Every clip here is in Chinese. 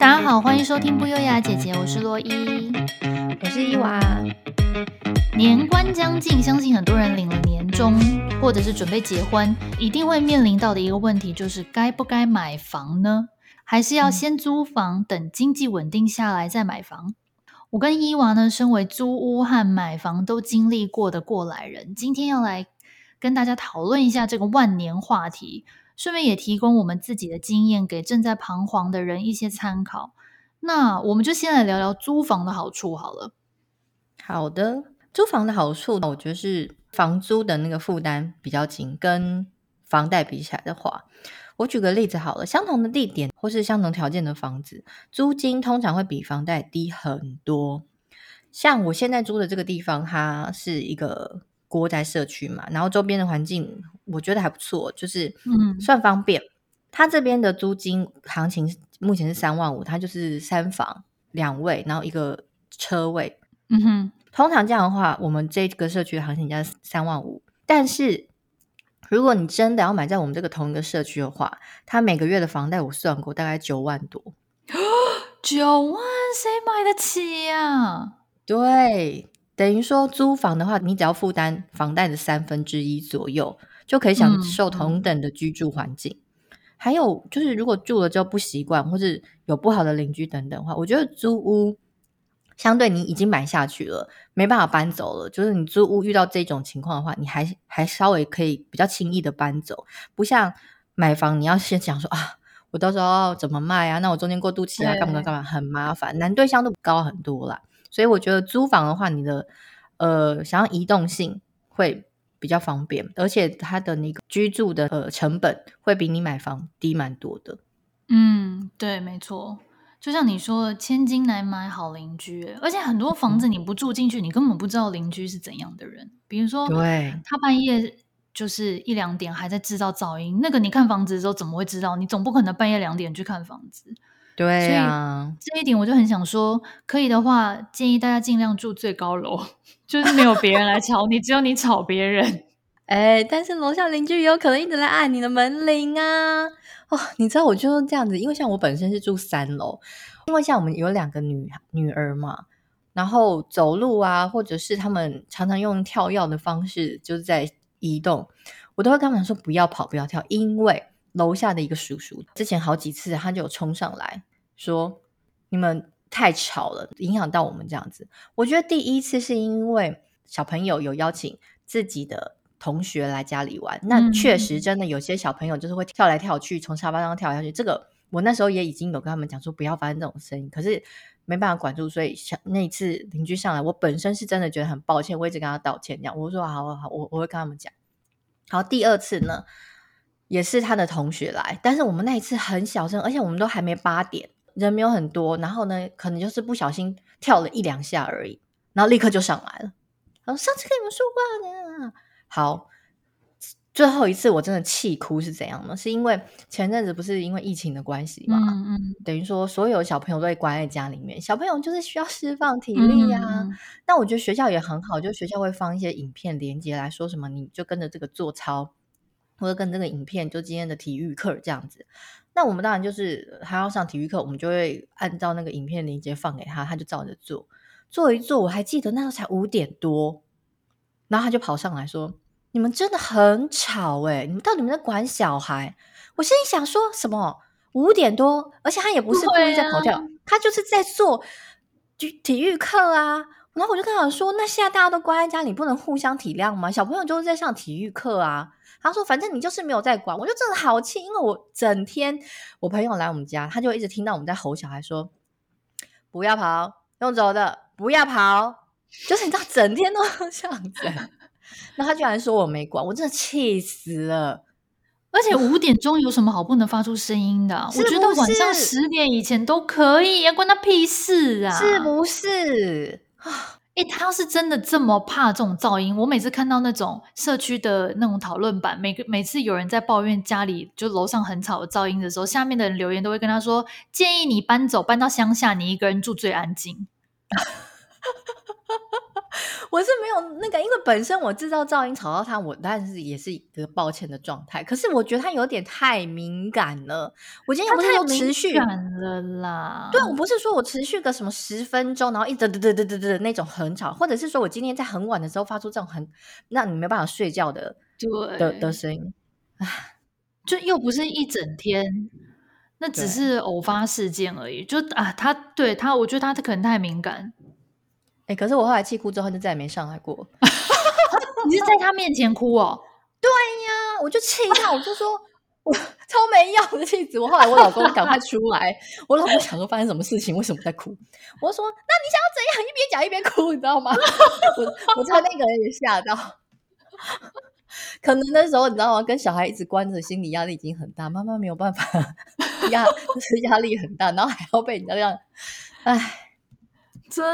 大家好，欢迎收听不优雅姐姐，我是洛伊，我是伊娃。年关将近，相信很多人领了年终，或者是准备结婚，一定会面临到的一个问题就是该不该买房呢？还是要先租房，等经济稳定下来再买房？我跟伊娃呢，身为租屋和买房都经历过的过来人，今天要来跟大家讨论一下这个万年话题。顺便也提供我们自己的经验给正在彷徨的人一些参考。那我们就先来聊聊租房的好处好了。好的，租房的好处，我觉得是房租的那个负担比较轻，跟房贷比起来的话，我举个例子好了，相同的地点或是相同条件的房子，租金通常会比房贷低很多。像我现在租的这个地方，它是一个。国宅社区嘛，然后周边的环境我觉得还不错，就是嗯，算方便。他、嗯、这边的租金行情目前是三万五，它就是三房两卫，然后一个车位。嗯哼，通常这样的话，我们这个社区的行情价是三万五。但是如果你真的要买在我们这个同一个社区的话，他每个月的房贷我算过，大概九万多。九万，谁买得起呀、啊？对。等于说租房的话，你只要负担房贷的三分之一左右，就可以享受同等的居住环境。嗯、还有就是，如果住了之后不习惯，或是有不好的邻居等等的话，我觉得租屋相对你已经买下去了，没办法搬走了。就是你租屋遇到这种情况的话，你还还稍微可以比较轻易的搬走，不像买房，你要先想说啊，我到时候怎么卖啊？那我中间过渡期啊，干嘛干嘛，很麻烦，难对象都高很多啦。所以我觉得租房的话，你的呃想要移动性会比较方便，而且它的那个居住的呃成本会比你买房低蛮多的。嗯，对，没错。就像你说的，千金难买好邻居，而且很多房子你不住进去，嗯、你根本不知道邻居是怎样的人。比如说，对，他半夜就是一两点还在制造噪音，那个你看房子的时候怎么会知道？你总不可能半夜两点去看房子。对啊，所以这一点我就很想说，可以的话，建议大家尽量住最高楼，就是没有别人来吵你，只有你吵别人。哎，但是楼下邻居也有可能一直来按你的门铃啊！哦，你知道我就是这样子，因为像我本身是住三楼，因为像我们有两个女女儿嘛，然后走路啊，或者是他们常常用跳跃的方式就是在移动，我都会跟他们说不要跑，不要跳，因为楼下的一个叔叔之前好几次他就有冲上来。说你们太吵了，影响到我们这样子。我觉得第一次是因为小朋友有邀请自己的同学来家里玩，那确实真的有些小朋友就是会跳来跳去，从沙发上跳下去。这个我那时候也已经有跟他们讲说不要发生这种声音，可是没办法管住，所以那一次邻居上来，我本身是真的觉得很抱歉，我一直跟他道歉，这样我说好好好，我我会跟他们讲。好，第二次呢也是他的同学来，但是我们那一次很小声，而且我们都还没八点。人没有很多，然后呢，可能就是不小心跳了一两下而已，然后立刻就上来了。然后上次跟你们说过呢，好，最后一次我真的气哭是怎样呢？是因为前阵子不是因为疫情的关系嘛，嗯嗯，等于说所有小朋友都被关在家里面，小朋友就是需要释放体力呀、啊。嗯、那我觉得学校也很好，就学校会放一些影片连接来说什么，你就跟着这个做操，或者跟这个影片就今天的体育课这样子。那我们当然就是还要上体育课，我们就会按照那个影片链接放给他，他就照着做。做一做，我还记得那时候才五点多，然后他就跑上来说：“你们真的很吵诶，你们到底在管小孩？”我心里想说什么？五点多，而且他也不是故意在跑跳，啊、他就是在做就体育课啊。然后我就跟他说：“那现在大家都关在家里，不能互相体谅吗？小朋友就是在上体育课啊。”他说：“反正你就是没有在管。”我就真的好气，因为我整天我朋友来我们家，他就一直听到我们在吼小孩说：“不要跑，用走的，不要跑。”就是你知道，整天都 这样子。那他居然说我没管，我真的气死了。而且五点钟有什么好不能发出声音的？是是？我觉得晚上十点以前都可以，关他屁事啊！是不是啊？诶，他是真的这么怕这种噪音，我每次看到那种社区的那种讨论版，每个每次有人在抱怨家里就楼上很吵的噪音的时候，下面的人留言都会跟他说：“建议你搬走，搬到乡下，你一个人住最安静。”我是没有那个，因为本身我制造噪音吵到他，我当然是也是一个抱歉的状态。可是我觉得他有点太敏感了。我今天不是有持续感了啦？对，我不是说我持续个什么十分钟，然后一直嘚嘚嘚嘚嘚那种很吵，或者是说我今天在很晚的时候发出这种很让你没办法睡觉的对的的声音，唉，就又不是一整天，那只是偶发事件而已。就啊，他对他，我觉得他可能太敏感。哎、欸，可是我后来气哭之后，就再也没上来过。你是在他面前哭哦？对呀，我就气他，我就说我超没用的气质。我后来我老公赶快出来，我老公想说发生什么事情，为什么在哭？我说那你想要怎样？一边讲一边哭，你知道吗？我我差那个人也吓到。可能那时候你知道吗？跟小孩一直关着，心理压力已经很大，妈妈没有办法压，就是压力很大，然后还要被人家这样，唉。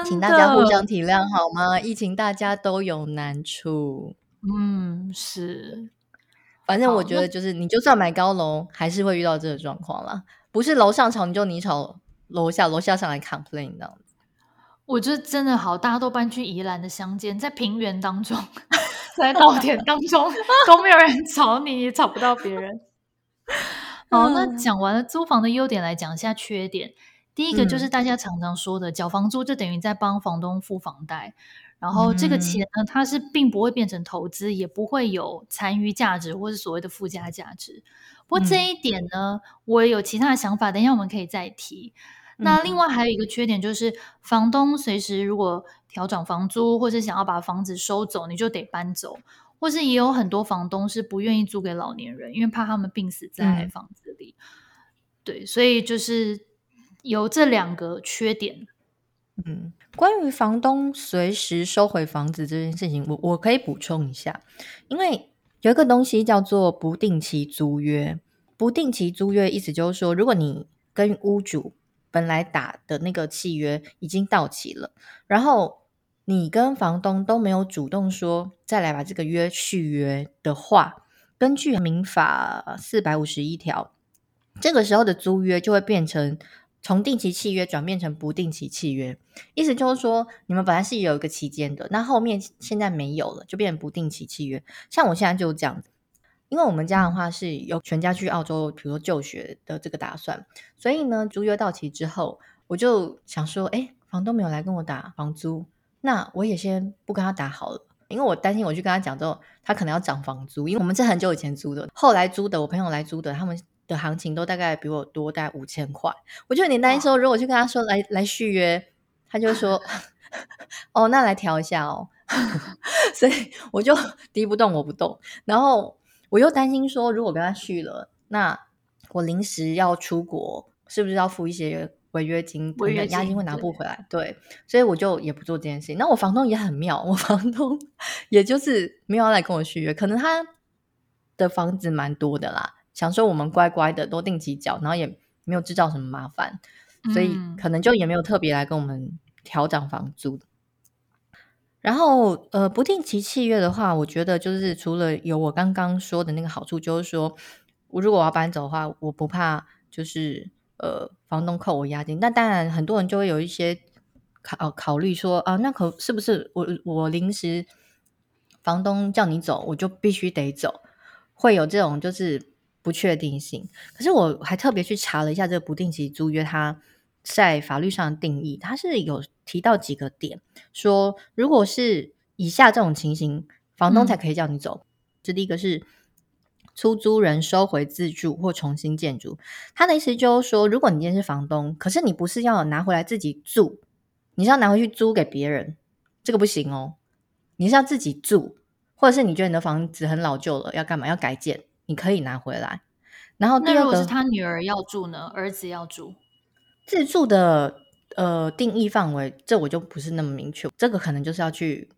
请大家互相体谅好吗？疫情大家都有难处。嗯，是。反正我觉得就是，你就算买高楼，还是会遇到这个状况啦。不是楼上吵你就你吵楼下，楼下上来 complain 这样子。我觉得真的好，大家都搬去宜兰的乡间，在平原当中，在稻田当中都没有人吵你，也吵不到别人。好，那讲完了租房的优点，来讲一下缺点。第一个就是大家常常说的，缴房租就等于在帮房东付房贷，然后这个钱呢，它是并不会变成投资，也不会有残余价值或是所谓的附加价值。不过这一点呢，我也有其他的想法，等一下我们可以再提。那另外还有一个缺点就是，房东随时如果调整房租，或是想要把房子收走，你就得搬走，或是也有很多房东是不愿意租给老年人，因为怕他们病死在房子里。对，所以就是。有这两个缺点，嗯，关于房东随时收回房子这件事情，我我可以补充一下，因为有一个东西叫做不定期租约。不定期租约意思就是说，如果你跟屋主本来打的那个契约已经到期了，然后你跟房东都没有主动说再来把这个约续约的话，根据民法四百五十一条，这个时候的租约就会变成。从定期契约转变成不定期契约，意思就是说，你们本来是有一个期间的，那后面现在没有了，就变成不定期契约。像我现在就这样子，因为我们家的话是有全家去澳洲，比如说就学的这个打算，所以呢，租约到期之后，我就想说，哎，房东没有来跟我打房租，那我也先不跟他打好了，因为我担心我去跟他讲之后，他可能要涨房租，因为我们是很久以前租的，后来租的，我朋友来租的，他们。的行情都大概比我多，大概五千块。我就有点担心说，如果我去跟他说来来续约，他就说 哦，那来调一下哦。所以我就 敌不动我不动。然后我又担心说，如果跟他续了，那我临时要出国，是不是要付一些违约金？违约押金会拿不回来。对，对，所以我就也不做这件事情。那我房东也很妙，我房东也就是没有要来跟我续约，可能他的房子蛮多的啦。想说我们乖乖的多定期缴，然后也没有制造什么麻烦，所以可能就也没有特别来跟我们调涨房租。嗯、然后呃，不定期契约的话，我觉得就是除了有我刚刚说的那个好处，就是说我如果我要搬走的话，我不怕就是呃房东扣我押金。那当然很多人就会有一些考考虑说啊，那可是不是我我临时房东叫你走，我就必须得走，会有这种就是。不确定性，可是我还特别去查了一下这个不定期租约，它在法律上的定义，它是有提到几个点，说如果是以下这种情形，房东才可以叫你走。这、嗯、第一个是出租人收回自住或重新建筑，他的意思就是说，如果你今天是房东，可是你不是要拿回来自己住，你是要拿回去租给别人，这个不行哦。你是要自己住，或者是你觉得你的房子很老旧了，要干嘛？要改建。你可以拿回来，然后第二个，那如果是他女儿要住呢？儿子要住，自住的呃定义范围，这我就不是那么明确。这个可能就是要去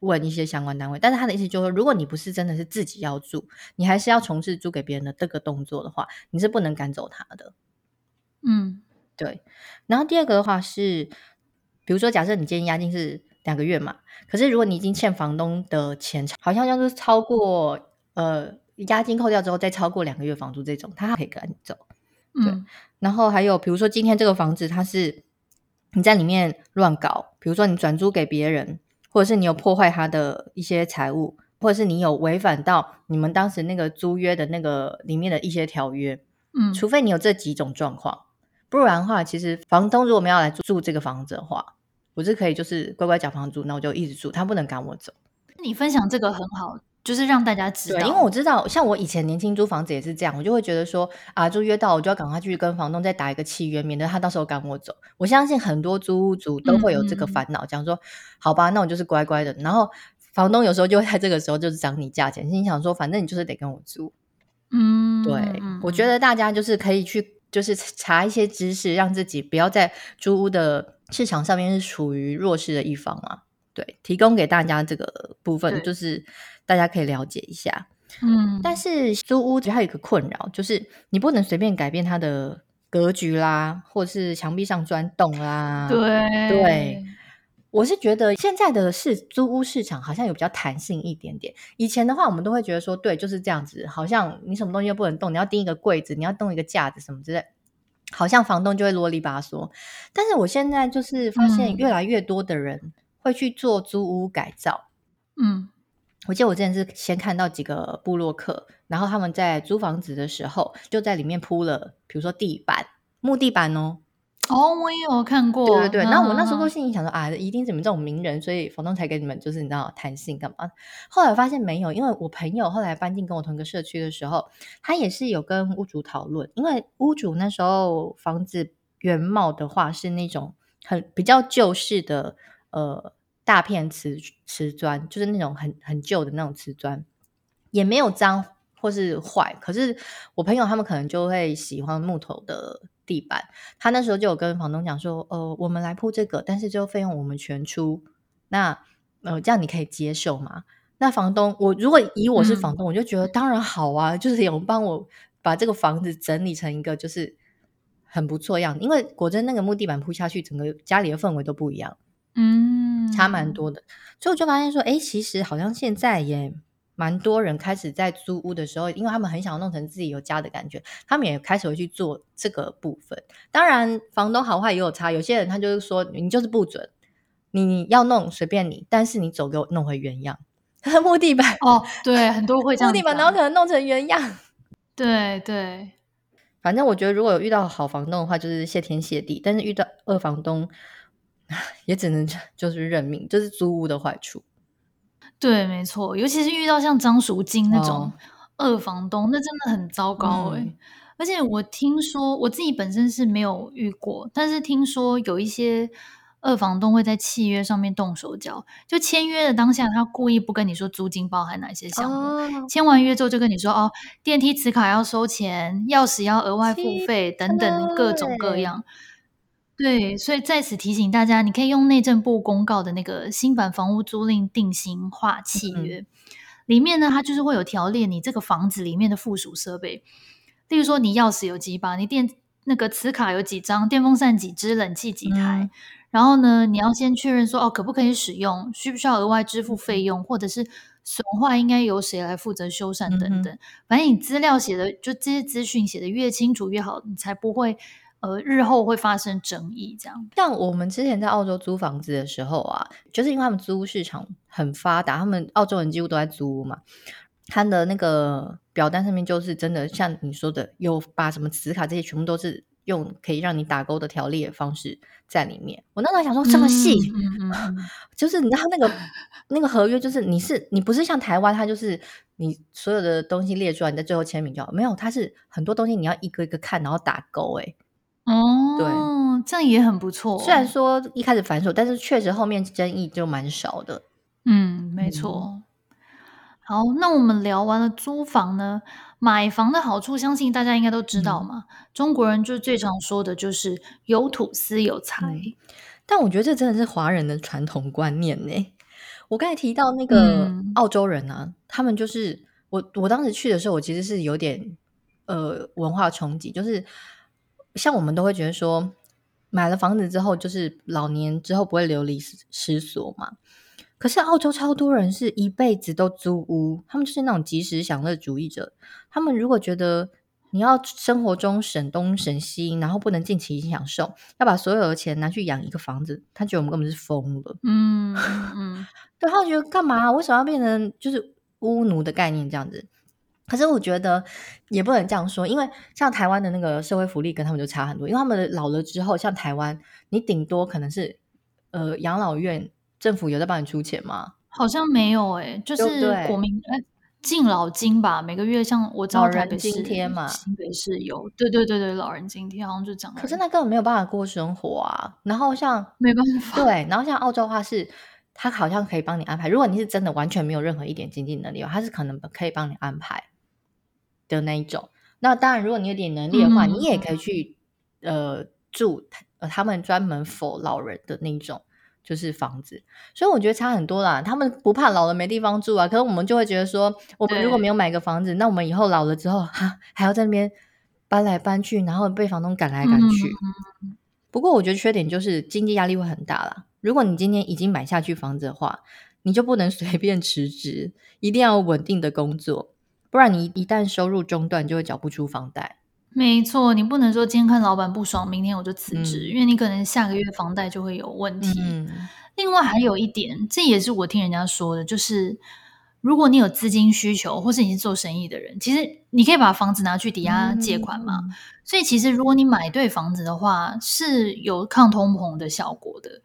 问一些相关单位。但是他的意思就是说，如果你不是真的是自己要住，你还是要从事租给别人的这个动作的话，你是不能赶走他的。嗯，对。然后第二个的话是，比如说假设你今天押金是两个月嘛，可是如果你已经欠房东的钱，好像就是超过呃。押金扣掉之后，再超过两个月房租这种，他还可以赶你走。对，嗯、然后还有比如说今天这个房子，它是你在里面乱搞，比如说你转租给别人，或者是你有破坏他的一些财物，或者是你有违反到你们当时那个租约的那个里面的一些条约，嗯，除非你有这几种状况，不然的话，其实房东如果没有来住住这个房子的话，我是可以就是乖乖缴房租，那我就一直住，他不能赶我走。你分享这个很好。就是让大家知道，因为我知道，像我以前年轻租房子也是这样，我就会觉得说啊，租约到我就要赶快去跟房东再打一个契约，免得他到时候赶我走。我相信很多租屋族都会有这个烦恼，讲、嗯、说好吧，那我就是乖乖的。然后房东有时候就会在这个时候就是涨你价钱，心想说反正你就是得跟我租。嗯，对，我觉得大家就是可以去就是查一些知识，让自己不要在租屋的市场上面是处于弱势的一方啊。对，提供给大家这个部分就是。大家可以了解一下，嗯，但是租屋还有一个困扰，就是你不能随便改变它的格局啦，或者是墙壁上钻洞啦。对对，我是觉得现在的市租屋市场好像有比较弹性一点点。以前的话，我们都会觉得说，对，就是这样子，好像你什么东西都不能动，你要钉一个柜子，你要动一个架子什么之类，好像房东就会啰里吧嗦。但是我现在就是发现，越来越多的人会去做租屋改造，嗯。我记得我之前是先看到几个部落客，然后他们在租房子的时候就在里面铺了，比如说地板、木地板哦。哦，我也有看过。对对对，然后我那时候都心里想说啊，一定是你们这种名人，所以房东才给你们就是你知道弹性干嘛？后来我发现没有，因为我朋友后来搬进跟我同一个社区的时候，他也是有跟屋主讨论，因为屋主那时候房子原貌的话是那种很比较旧式的，呃。大片瓷瓷砖，就是那种很很旧的那种瓷砖，也没有脏或是坏。可是我朋友他们可能就会喜欢木头的地板。他那时候就有跟房东讲说：“呃，我们来铺这个，但是就费用我们全出。那呃，这样你可以接受吗？”那房东，我如果以我是房东，嗯、我就觉得当然好啊，就是有帮我把这个房子整理成一个就是很不错样。因为果真那个木地板铺下去，整个家里的氛围都不一样。嗯，差蛮多的，所以我就发现说，哎，其实好像现在也蛮多人开始在租屋的时候，因为他们很想弄成自己有家的感觉，他们也开始会去做这个部分。当然，房东好坏也有差，有些人他就是说，你就是不准，你要弄随便你，但是你走给我弄回原样。木地板哦，对，很多会 这样，木地板然后可能弄成原样。对对，反正我觉得如果有遇到好房东的话，就是谢天谢地；但是遇到二房东。也只能就是认命，这、就是租屋的坏处。对，没错，尤其是遇到像张淑金那种二房东，哦、那真的很糟糕哎、欸。嗯、而且我听说，我自己本身是没有遇过，但是听说有一些二房东会在契约上面动手脚，就签约的当下，他故意不跟你说租金包含哪些项目，哦、签完约之后就跟你说哦，电梯磁卡要收钱，钥匙要额外付费，等等各种各样。对，所以在此提醒大家，你可以用内政部公告的那个新版房屋租赁定型化契约，嗯、里面呢，它就是会有条列你这个房子里面的附属设备，例如说你钥匙有几把，你电那个磁卡有几张，电风扇几只，冷气几台，嗯、然后呢，你要先确认说哦，可不可以使用，需不需要额外支付费用，或者是损坏应该由谁来负责修缮等等，嗯、反正你资料写的就这些资讯写的越清楚越好，你才不会。呃，日后会发生争议，这样。像我们之前在澳洲租房子的时候啊，就是因为他们租屋市场很发达，他们澳洲人几乎都在租屋嘛。他的那个表单上面就是真的像你说的，有把什么磁卡这些全部都是用可以让你打勾的条例的方式在里面。我那时候想说这么细，嗯嗯、就是你知道那个那个合约，就是你是你不是像台湾，它就是你所有的东西列出来，你在最后签名就好。没有，它是很多东西你要一个一个看，然后打勾、欸，诶哦，对，这样也很不错。虽然说一开始繁琐，但是确实后面争议就蛮少的。嗯，没错。嗯、好，那我们聊完了租房呢，买房的好处，相信大家应该都知道嘛。嗯、中国人就最常说的就是有土司有财、嗯。但我觉得这真的是华人的传统观念呢。我刚才提到那个澳洲人啊，嗯、他们就是我我当时去的时候，我其实是有点呃文化冲击，就是。像我们都会觉得说，买了房子之后，就是老年之后不会流离失所嘛。可是澳洲超多人是一辈子都租屋，他们就是那种及时享乐主义者。他们如果觉得你要生活中省东省西，然后不能尽情享受，要把所有的钱拿去养一个房子，他觉得我们根本是疯了。嗯嗯，对，他觉得干嘛？为什么要变成就是屋奴的概念这样子？可是我觉得也不能这样说，因为像台湾的那个社会福利跟他们就差很多，因为他们老了之后，像台湾，你顶多可能是呃养老院，政府有在帮你出钱吗？好像没有诶、欸，就是国民哎敬老金吧，每个月像我知道台北市老人津贴嘛，新北市有，对对对对，老人津贴好像就讲，可是那根本没有办法过生活啊。然后像没办法，对，然后像澳洲的话是，他好像可以帮你安排，如果你是真的完全没有任何一点经济能力，他是可能可以帮你安排。的那一种，那当然，如果你有点能力的话，嗯、你也可以去呃住呃他们专门 for 老人的那种就是房子，所以我觉得差很多啦。他们不怕老了没地方住啊，可是我们就会觉得说，我们如果没有买个房子，那我们以后老了之后哈还要在那边搬来搬去，然后被房东赶来赶去。嗯、不过我觉得缺点就是经济压力会很大啦。如果你今天已经买下去房子的话，你就不能随便 辞职，一定要稳定的工作。不然你一旦收入中断，就会缴不出房贷。没错，你不能说今天看老板不爽，明天我就辞职，嗯、因为你可能下个月房贷就会有问题。嗯、另外还有一点，这也是我听人家说的，就是如果你有资金需求，或是你是做生意的人，其实你可以把房子拿去抵押借款嘛。嗯、所以其实如果你买对房子的话，是有抗通膨的效果的。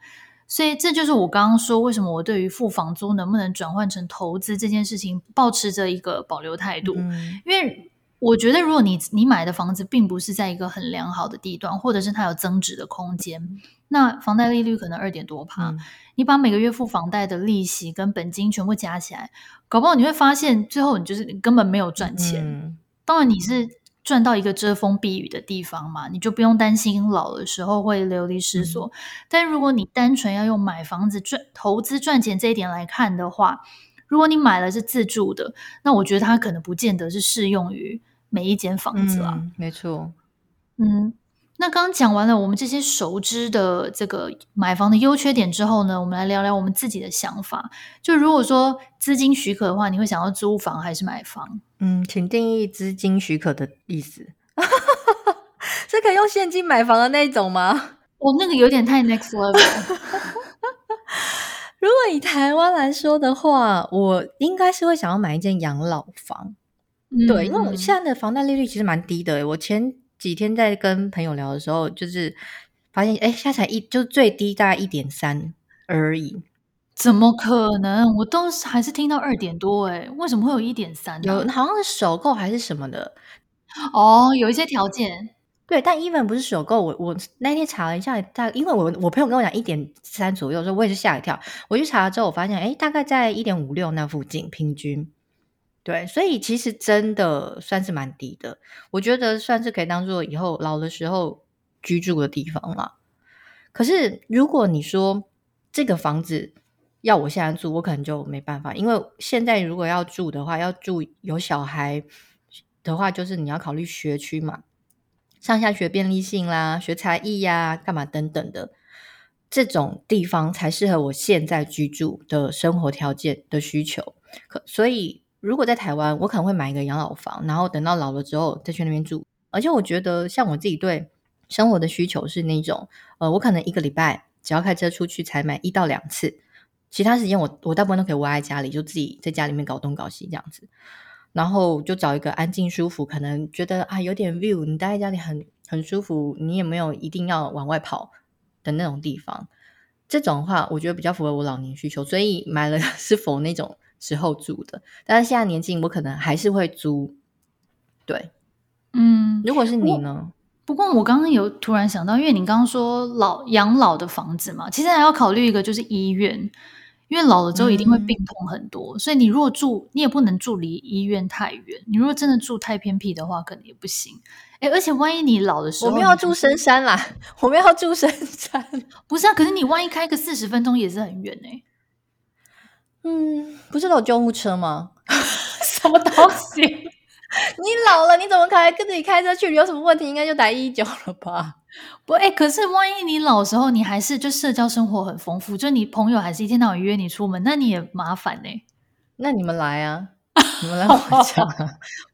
所以这就是我刚刚说，为什么我对于付房租能不能转换成投资这件事情，抱持着一个保留态度。嗯、因为我觉得，如果你你买的房子并不是在一个很良好的地段，或者是它有增值的空间，那房贷利率可能二点多趴，嗯、你把每个月付房贷的利息跟本金全部加起来，搞不好你会发现，最后你就是根本没有赚钱。嗯、当然你是。赚到一个遮风避雨的地方嘛，你就不用担心老的时候会流离失所。嗯、但如果你单纯要用买房子赚投资赚钱这一点来看的话，如果你买了是自住的，那我觉得它可能不见得是适用于每一间房子啊。嗯、没错，嗯。那刚刚讲完了我们这些熟知的这个买房的优缺点之后呢，我们来聊聊我们自己的想法。就如果说资金许可的话，你会想要租房还是买房？嗯，请定义资金许可的意思，是可以用现金买房的那种吗？哦，那个有点太 next level。如果以台湾来说的话，我应该是会想要买一间养老房。嗯、对，因为我现在的房贷利率其实蛮低的。我前几天在跟朋友聊的时候，就是发现，哎，现在才一，就最低大概一点三而已。怎么可能？我都还是听到二点多，哎，为什么会有一点三？有好像是首购还是什么的？哦，有一些条件。对，但 even 不是首购。我我那天查了一下，大因为我我朋友跟我讲一点三左右，所以我也是吓一跳。我去查了之后，我发现，哎，大概在一点五六那附近平均。对，所以其实真的算是蛮低的，我觉得算是可以当做以后老的时候居住的地方了。可是如果你说这个房子要我现在住，我可能就没办法，因为现在如果要住的话，要住有小孩的话，就是你要考虑学区嘛，上下学便利性啦，学才艺呀，干嘛等等的，这种地方才适合我现在居住的生活条件的需求。可所以。如果在台湾，我可能会买一个养老房，然后等到老了之后再去那边住。而且我觉得，像我自己对生活的需求是那种，呃，我可能一个礼拜只要开车出去才买一到两次，其他时间我我大部分都可以窝在家里，就自己在家里面搞东搞西这样子。然后就找一个安静舒服，可能觉得啊有点 view，你待在家里很很舒服，你也没有一定要往外跑的那种地方。这种的话，我觉得比较符合我老年需求，所以买了 是否那种。时候租的，但是现在年轻，我可能还是会租。对，嗯，如果是你呢？不过我刚刚有突然想到，因为你刚刚说老养老的房子嘛，其实还要考虑一个就是医院，因为老了之后一定会病痛很多，嗯、所以你如果住，你也不能住离医院太远。你如果真的住太偏僻的话，可能也不行。哎，而且万一你老的时候，我们要住深山啦，我们要住深山，不是啊？可是你万一开个四十分钟也是很远哎。嗯，不是有救护车吗？什么东西？你老了，你怎么开跟自己开车去？有什么问题，应该就打一一九了吧？不，哎、欸，可是万一你老的时候，你还是就社交生活很丰富，就你朋友还是一天到晚约你出门，那你也麻烦呢、欸。那你们来啊！你们来我家，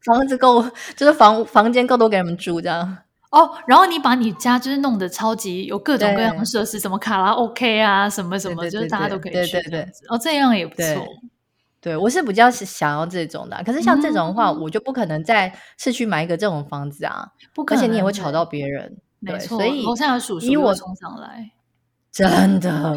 房子够，就是房房间够多给你们住这样。哦，然后你把你家就是弄得超级有各种各样的设施，什么卡拉 OK 啊，什么什么，就是大家都可以去。对对对，哦，这样也不错。对，我是比较想要这种的，可是像这种的话，我就不可能在市区买一个这种房子啊，不可能，而且你也会吵到别人。没错，所以楼下的叔叔我冲上来，真的，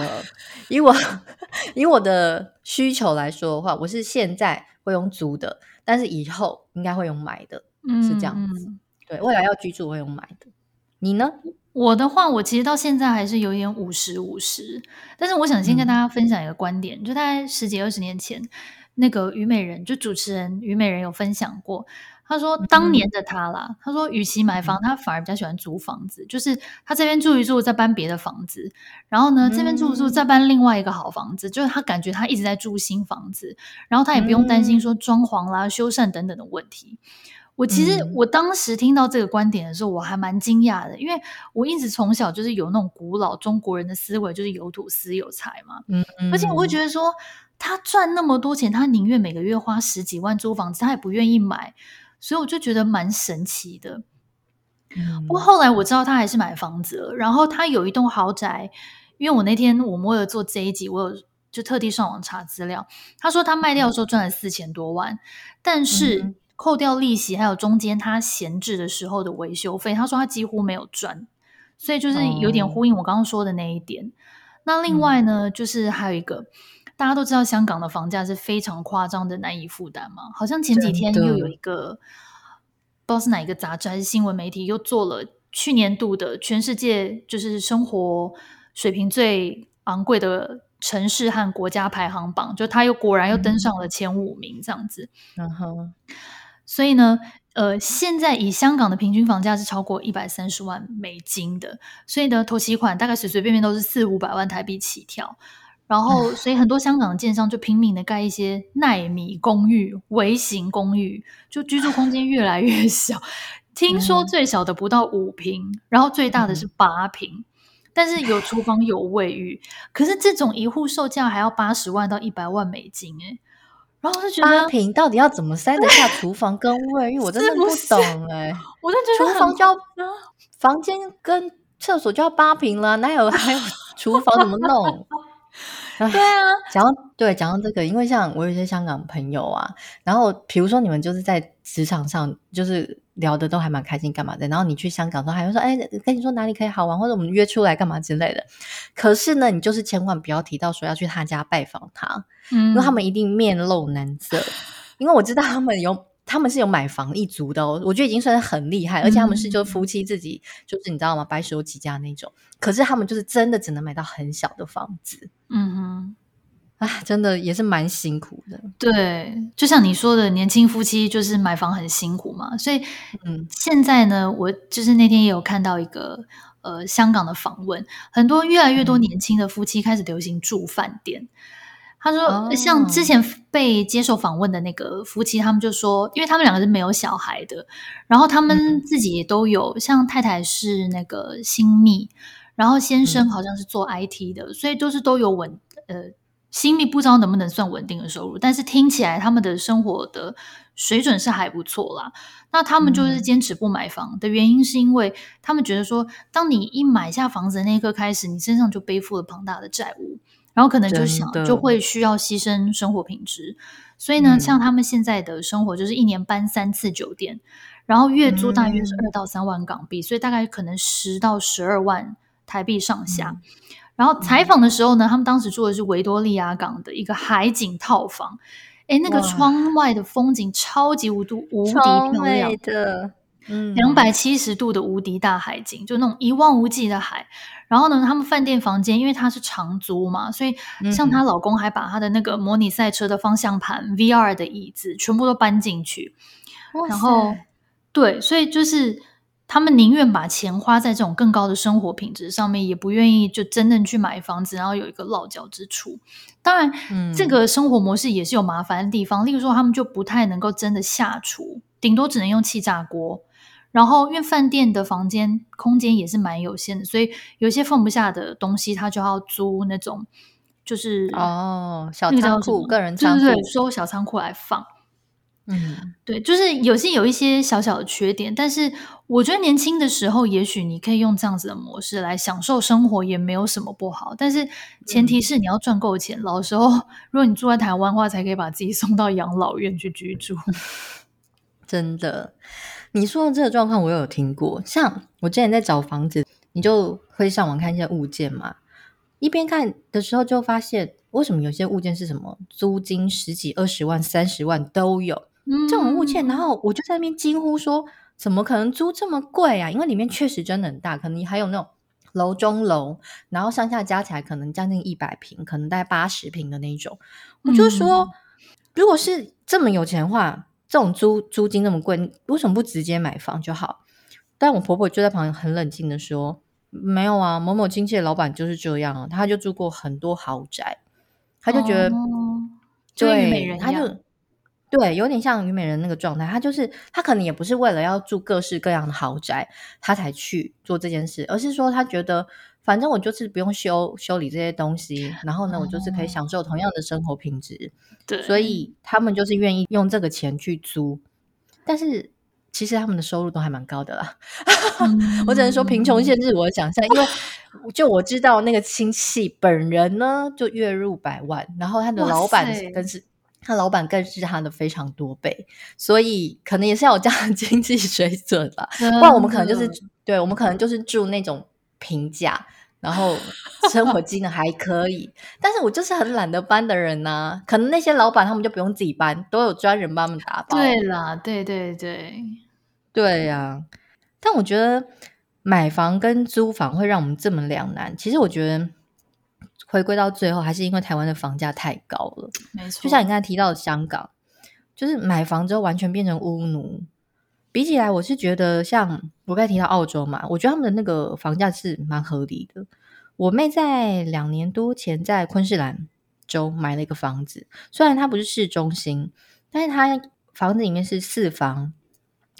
以我 以我的需求来说的话，我是现在会用租的，但是以后应该会用买的，是这样子。对，未来要居住会用买的，你呢？我的话，我其实到现在还是有点五十五十，但是我想先跟大家分享一个观点，嗯、就大概十几二十年前，那个虞美人就主持人虞美人有分享过，他说当年的他啦，嗯、他说与其买房，他反而比较喜欢租房子，嗯、就是他这边住一住，再搬别的房子，然后呢这边住一住，再搬另外一个好房子，嗯、就是他感觉他一直在住新房子，然后他也不用担心说装潢啦、修缮等等的问题。我其实我当时听到这个观点的时候，我还蛮惊讶的，因为我一直从小就是有那种古老中国人的思维，就是有土斯有财嘛。而且我会觉得说，他赚那么多钱，他宁愿每个月花十几万租房子，他也不愿意买，所以我就觉得蛮神奇的。嗯。不过后来我知道他还是买房子了，然后他有一栋豪宅，因为我那天我们为了做这一集，我有就特地上网查资料，他说他卖掉的时候赚了四千多万，但是。嗯扣掉利息，还有中间他闲置的时候的维修费，他说他几乎没有赚，所以就是有点呼应我刚刚说的那一点。哦、那另外呢，嗯、就是还有一个，大家都知道香港的房价是非常夸张的，难以负担嘛。好像前几天又有一个不知道是哪一个杂志还是新闻媒体又做了去年度的全世界就是生活水平最昂贵的城市和国家排行榜，就他又果然又登上了前五名这样子。然后、嗯。所以呢，呃，现在以香港的平均房价是超过一百三十万美金的，所以呢，投期款大概随随便便都是四五百万台币起跳。然后，所以很多香港的建商就拼命的盖一些奈米公寓、微型公寓，就居住空间越来越小。听说最小的不到五坪，然后最大的是八坪，但是有厨房有卫浴。可是这种一户售价还要八十万到一百万美金，诶然后我就觉得八平到底要怎么塞得下厨房跟卫浴？我真的不懂哎、欸！我就觉得厨房就要房间跟厕所就要八平了，哪有还有厨房怎么弄？对啊，讲到对讲到这个，因为像我有一些香港朋友啊，然后比如说你们就是在职场上就是聊的都还蛮开心，干嘛的？然后你去香港的时候还会说，哎，跟你说哪里可以好玩，或者我们约出来干嘛之类的。可是呢，你就是千万不要提到说要去他家拜访他，嗯，因为他们一定面露难色，因为我知道他们有。他们是有买房一族的哦，我觉得已经算是很厉害，而且他们是就夫妻自己，嗯、就是你知道吗？白手起家那种。可是他们就是真的只能买到很小的房子，嗯哼，哎，真的也是蛮辛苦的。对，就像你说的，年轻夫妻就是买房很辛苦嘛。所以，嗯，现在呢，我就是那天也有看到一个呃香港的访问，很多越来越多年轻的夫妻开始流行住饭店。嗯他说，像之前被接受访问的那个夫妻，他们就说，因为他们两个是没有小孩的，然后他们自己也都有，嗯、像太太是那个新密，然后先生好像是做 IT 的，嗯、所以都是都有稳呃，新秘不知道能不能算稳定的收入，但是听起来他们的生活的水准是还不错啦。那他们就是坚持不买房的原因，是因为他们觉得说，当你一买下房子的那一刻开始，你身上就背负了庞大的债务。然后可能就想就会需要牺牲生活品质，所以呢，像他们现在的生活就是一年搬三次酒店，然后月租大约是二到三万港币，所以大概可能十到十二万台币上下。然后采访的时候呢，他们当时住的是维多利亚港的一个海景套房，诶，那个窗外的风景超级无度无敌漂亮的，嗯，两百七十度的无敌大海景，就那种一望无际的海。然后呢，他们饭店房间因为他是长租嘛，所以像她老公还把他的那个模拟赛车的方向盘、嗯、VR 的椅子全部都搬进去。然后，对，所以就是他们宁愿把钱花在这种更高的生活品质上面，也不愿意就真正去买房子，然后有一个落脚之处。当然，嗯、这个生活模式也是有麻烦的地方，例如说他们就不太能够真的下厨，顶多只能用气炸锅。然后，因为饭店的房间空间也是蛮有限的，所以有些放不下的东西，他就要租那种，就是哦，小仓库、个人仓库，对对对，收小仓库来放。嗯，对，就是有些有一些小小的缺点，但是我觉得年轻的时候，也许你可以用这样子的模式来享受生活，也没有什么不好。但是前提是你要赚够钱，嗯、老的时候，如果你住在台湾的话，才可以把自己送到养老院去居住。真的，你说的这个状况我有听过。像我之前在找房子，你就会上网看一些物件嘛，一边看的时候就发现，为什么有些物件是什么租金十几、二十万、三十万都有。这种物件，然后我就在那边惊呼说：“怎么可能租这么贵啊？”因为里面确实真的很大，可能还有那种楼中楼，然后上下加起来可能将近一百平，可能大概八十平的那种。我就说，嗯、如果是这么有钱的话，这种租租金那么贵，为什么不直接买房就好？但我婆婆就在旁边很冷静的说：“没有啊，某某亲戚的老板就是这样啊，他就住过很多豪宅，他就觉得，哦、对，他就。”对，有点像虞美人那个状态，他就是他可能也不是为了要住各式各样的豪宅，他才去做这件事，而是说他觉得反正我就是不用修修理这些东西，然后呢，我就是可以享受同样的生活品质。对，所以他们就是愿意用这个钱去租，但是其实他们的收入都还蛮高的啦。嗯、我只能说贫穷限制我的想象，因为 就我知道那个亲戚本人呢，就月入百万，然后他的老板更是。他老板更是他的非常多倍，所以可能也是要有这样的 经济水准吧。不然我们可能就是，对，我们可能就是住那种平价，然后生活机能还可以。但是我就是很懒得搬的人呐、啊，可能那些老板他们就不用自己搬，都有专人帮他们打包。对啦，对对对，对呀、啊。但我觉得买房跟租房会让我们这么两难。其实我觉得。回归到最后，还是因为台湾的房价太高了。没错，就像你刚才提到的香港，就是买房之后完全变成屋奴。比起来，我是觉得像我刚才提到澳洲嘛，我觉得他们的那个房价是蛮合理的。我妹在两年多前在昆士兰州买了一个房子，虽然它不是市中心，但是它房子里面是四房，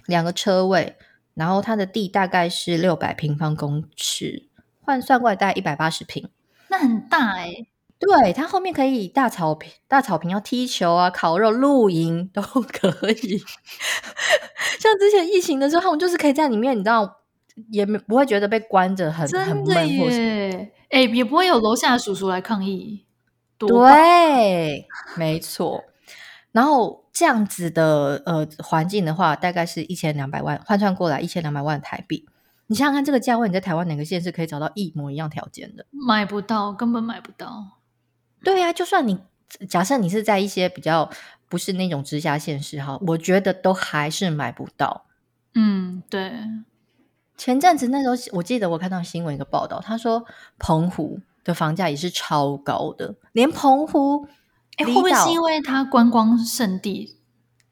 两个车位，然后它的地大概是六百平方公尺，换算过来大概一百八十平。那很大哎、欸，对，它后面可以大草坪，大草坪要踢球啊、烤肉、露营都 可以。像之前疫情的时候，他们就是可以在里面，你知道，也没不会觉得被关着很很闷，或是哎，也不会有楼下的叔叔来抗议。对，没错。然后这样子的呃环境的话，大概是一千两百万，换算过来一千两百万台币。你想想看，这个价位你在台湾哪个县市可以找到一模一样条件的？买不到，根本买不到。对呀、啊，就算你假设你是在一些比较不是那种直辖县市哈，我觉得都还是买不到。嗯，对。前阵子那时候，我记得我看到新闻一个报道，他说澎湖的房价也是超高的，连澎湖，哎，会不会是因为它观光胜地，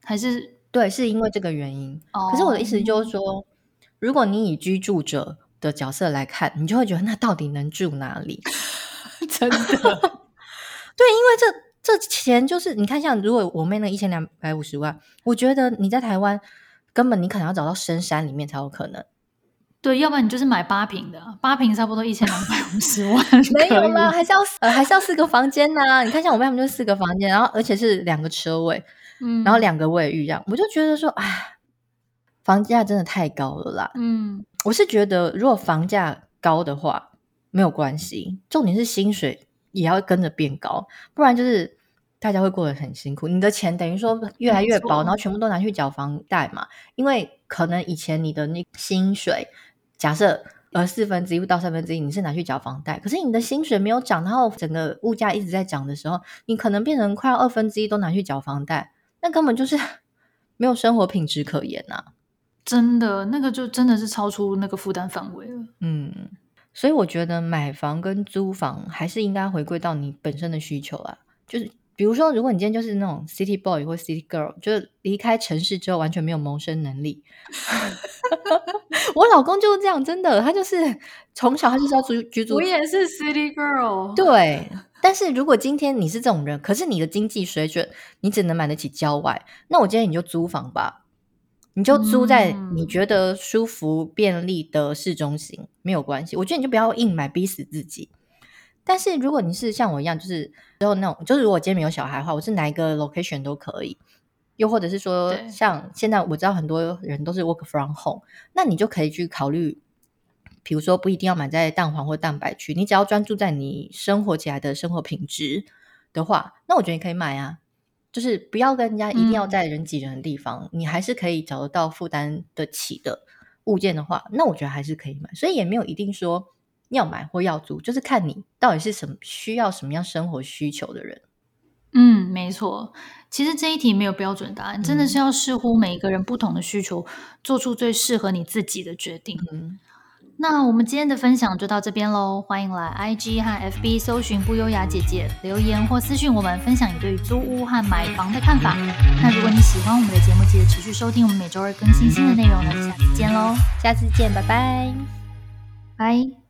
还是对，是因为这个原因？哦、可是我的意思就是说。如果你以居住者的角色来看，你就会觉得那到底能住哪里？真的，对，因为这这钱就是你看，像如果我妹那一千两百五十万，我觉得你在台湾根本你可能要找到深山里面才有可能。对，要不然你就是买八平的，八平差不多一千两百五十万，没有啦，还是要呃还是要四个房间呐、啊。你看像我妹他们就是四个房间，然后而且是两个车位，嗯，然后两个卫浴这样，我就觉得说，哎。房价真的太高了啦！嗯，我是觉得，如果房价高的话，没有关系，重点是薪水也要跟着变高，不然就是大家会过得很辛苦。你的钱等于说越来越薄，然后全部都拿去缴房贷嘛。因为可能以前你的那薪水，假设呃四分之一到三分之一，你是拿去缴房贷，可是你的薪水没有涨，然后整个物价一直在涨的时候，你可能变成快要二分之一都拿去缴房贷，那根本就是 没有生活品质可言呐。真的，那个就真的是超出那个负担范围了。嗯，所以我觉得买房跟租房还是应该回归到你本身的需求啊。就是比如说，如果你今天就是那种 city boy 或 city girl，就是离开城市之后完全没有谋生能力。我老公就是这样，真的，他就是从小他就是要居居住。我也是 city girl。对，但是如果今天你是这种人，可是你的经济水准你只能买得起郊外，那我建议你就租房吧。你就租在你觉得舒服、便利的市中心，嗯、没有关系。我觉得你就不要硬买，逼死自己。但是如果你是像我一样，就是之后那种，就是如果今天没有小孩的话，我是哪一个 location 都可以。又或者是说，像现在我知道很多人都是 work from home，那你就可以去考虑，比如说不一定要买在蛋黄或蛋白区，你只要专注在你生活起来的生活品质的话，那我觉得你可以买啊。就是不要跟人家一定要在人挤人的地方，嗯、你还是可以找得到负担得起的物件的话，那我觉得还是可以买。所以也没有一定说要买或要租，就是看你到底是什么需要什么样生活需求的人。嗯，没错。其实这一题没有标准答案，真的是要视乎每一个人不同的需求，嗯、做出最适合你自己的决定。嗯。那我们今天的分享就到这边喽，欢迎来 IG 和 FB 搜寻不优雅姐姐留言或私讯我们，分享你对于租屋和买房的看法。那如果你喜欢我们的节目，记得持续收听我们每周二更新新的内容。那就下次见喽，下次见，拜拜，拜。